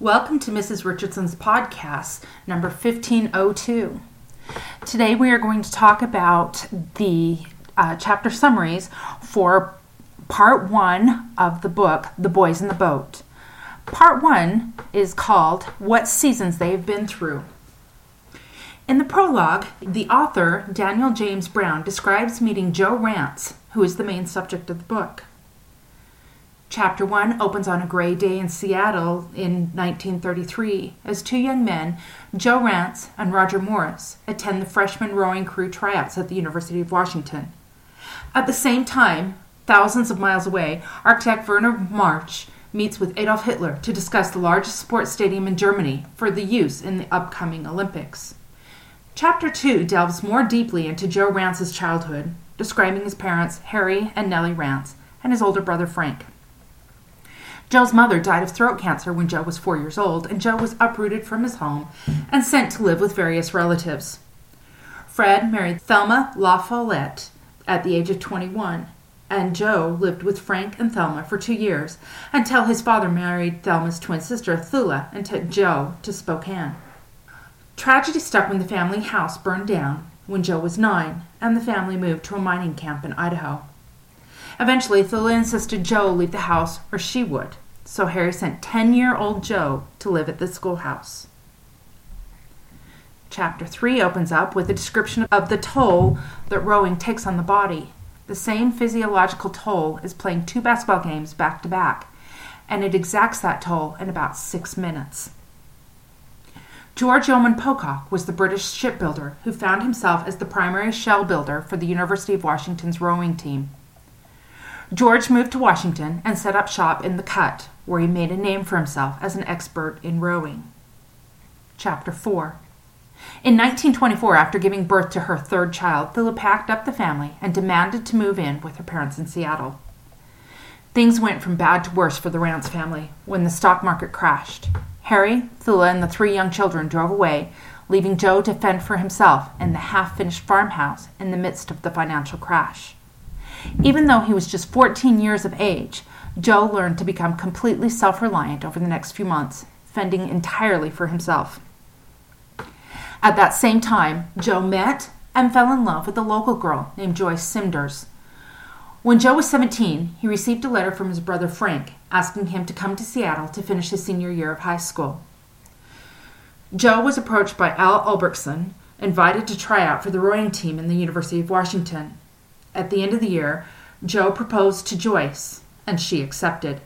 Welcome to Mrs. Richardson's podcast, number 1502. Today we are going to talk about the uh, chapter summaries for part one of the book, The Boys in the Boat. Part one is called What Seasons They Have Been Through. In the prologue, the author, Daniel James Brown, describes meeting Joe Rantz, who is the main subject of the book. Chapter 1 opens on a gray day in Seattle in 1933 as two young men, Joe Rantz and Roger Morris, attend the freshman rowing crew tryouts at the University of Washington. At the same time, thousands of miles away, architect Werner March meets with Adolf Hitler to discuss the largest sports stadium in Germany for the use in the upcoming Olympics. Chapter 2 delves more deeply into Joe Rantz's childhood, describing his parents, Harry and Nellie Rantz, and his older brother Frank. Joe's mother died of throat cancer when Joe was four years old, and Joe was uprooted from his home and sent to live with various relatives. Fred married Thelma LaFollette at the age of 21, and Joe lived with Frank and Thelma for two years until his father married Thelma's twin sister, Thula, and took Joe to Spokane. Tragedy struck when the family house burned down when Joe was nine, and the family moved to a mining camp in Idaho. Eventually, Thula insisted Joe leave the house or she would, so Harry sent 10 year old Joe to live at the schoolhouse. Chapter 3 opens up with a description of the toll that rowing takes on the body. The same physiological toll as playing two basketball games back to back, and it exacts that toll in about six minutes. George Yeoman Pocock was the British shipbuilder who found himself as the primary shell builder for the University of Washington's rowing team. George moved to Washington and set up shop in the Cut, where he made a name for himself as an expert in rowing. Chapter 4 In 1924, after giving birth to her third child, Thula packed up the family and demanded to move in with her parents in Seattle. Things went from bad to worse for the Rantz family when the stock market crashed. Harry, Thula, and the three young children drove away, leaving Joe to fend for himself in the half finished farmhouse in the midst of the financial crash. Even though he was just 14 years of age, Joe learned to become completely self reliant over the next few months, fending entirely for himself. At that same time, Joe met and fell in love with a local girl named Joyce Simdars. When Joe was 17, he received a letter from his brother Frank asking him to come to Seattle to finish his senior year of high school. Joe was approached by Al Ulbrickson, invited to try out for the rowing team in the University of Washington. At the end of the year, Joe proposed to Joyce, and she accepted.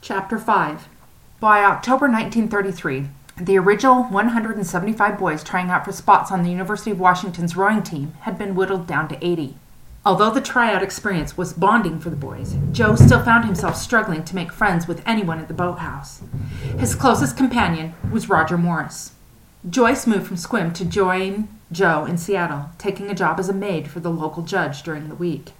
Chapter 5 By October 1933, the original 175 boys trying out for spots on the University of Washington's rowing team had been whittled down to 80. Although the tryout experience was bonding for the boys, Joe still found himself struggling to make friends with anyone at the boathouse. His closest companion was Roger Morris. Joyce moved from Sequim to join Joe in Seattle, taking a job as a maid for the local judge during the week.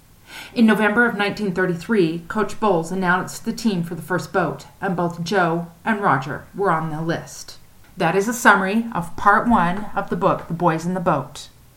In November of 1933, Coach Bolles announced the team for the first boat, and both Joe and Roger were on the list. That is a summary of part one of the book, The Boys in the Boat.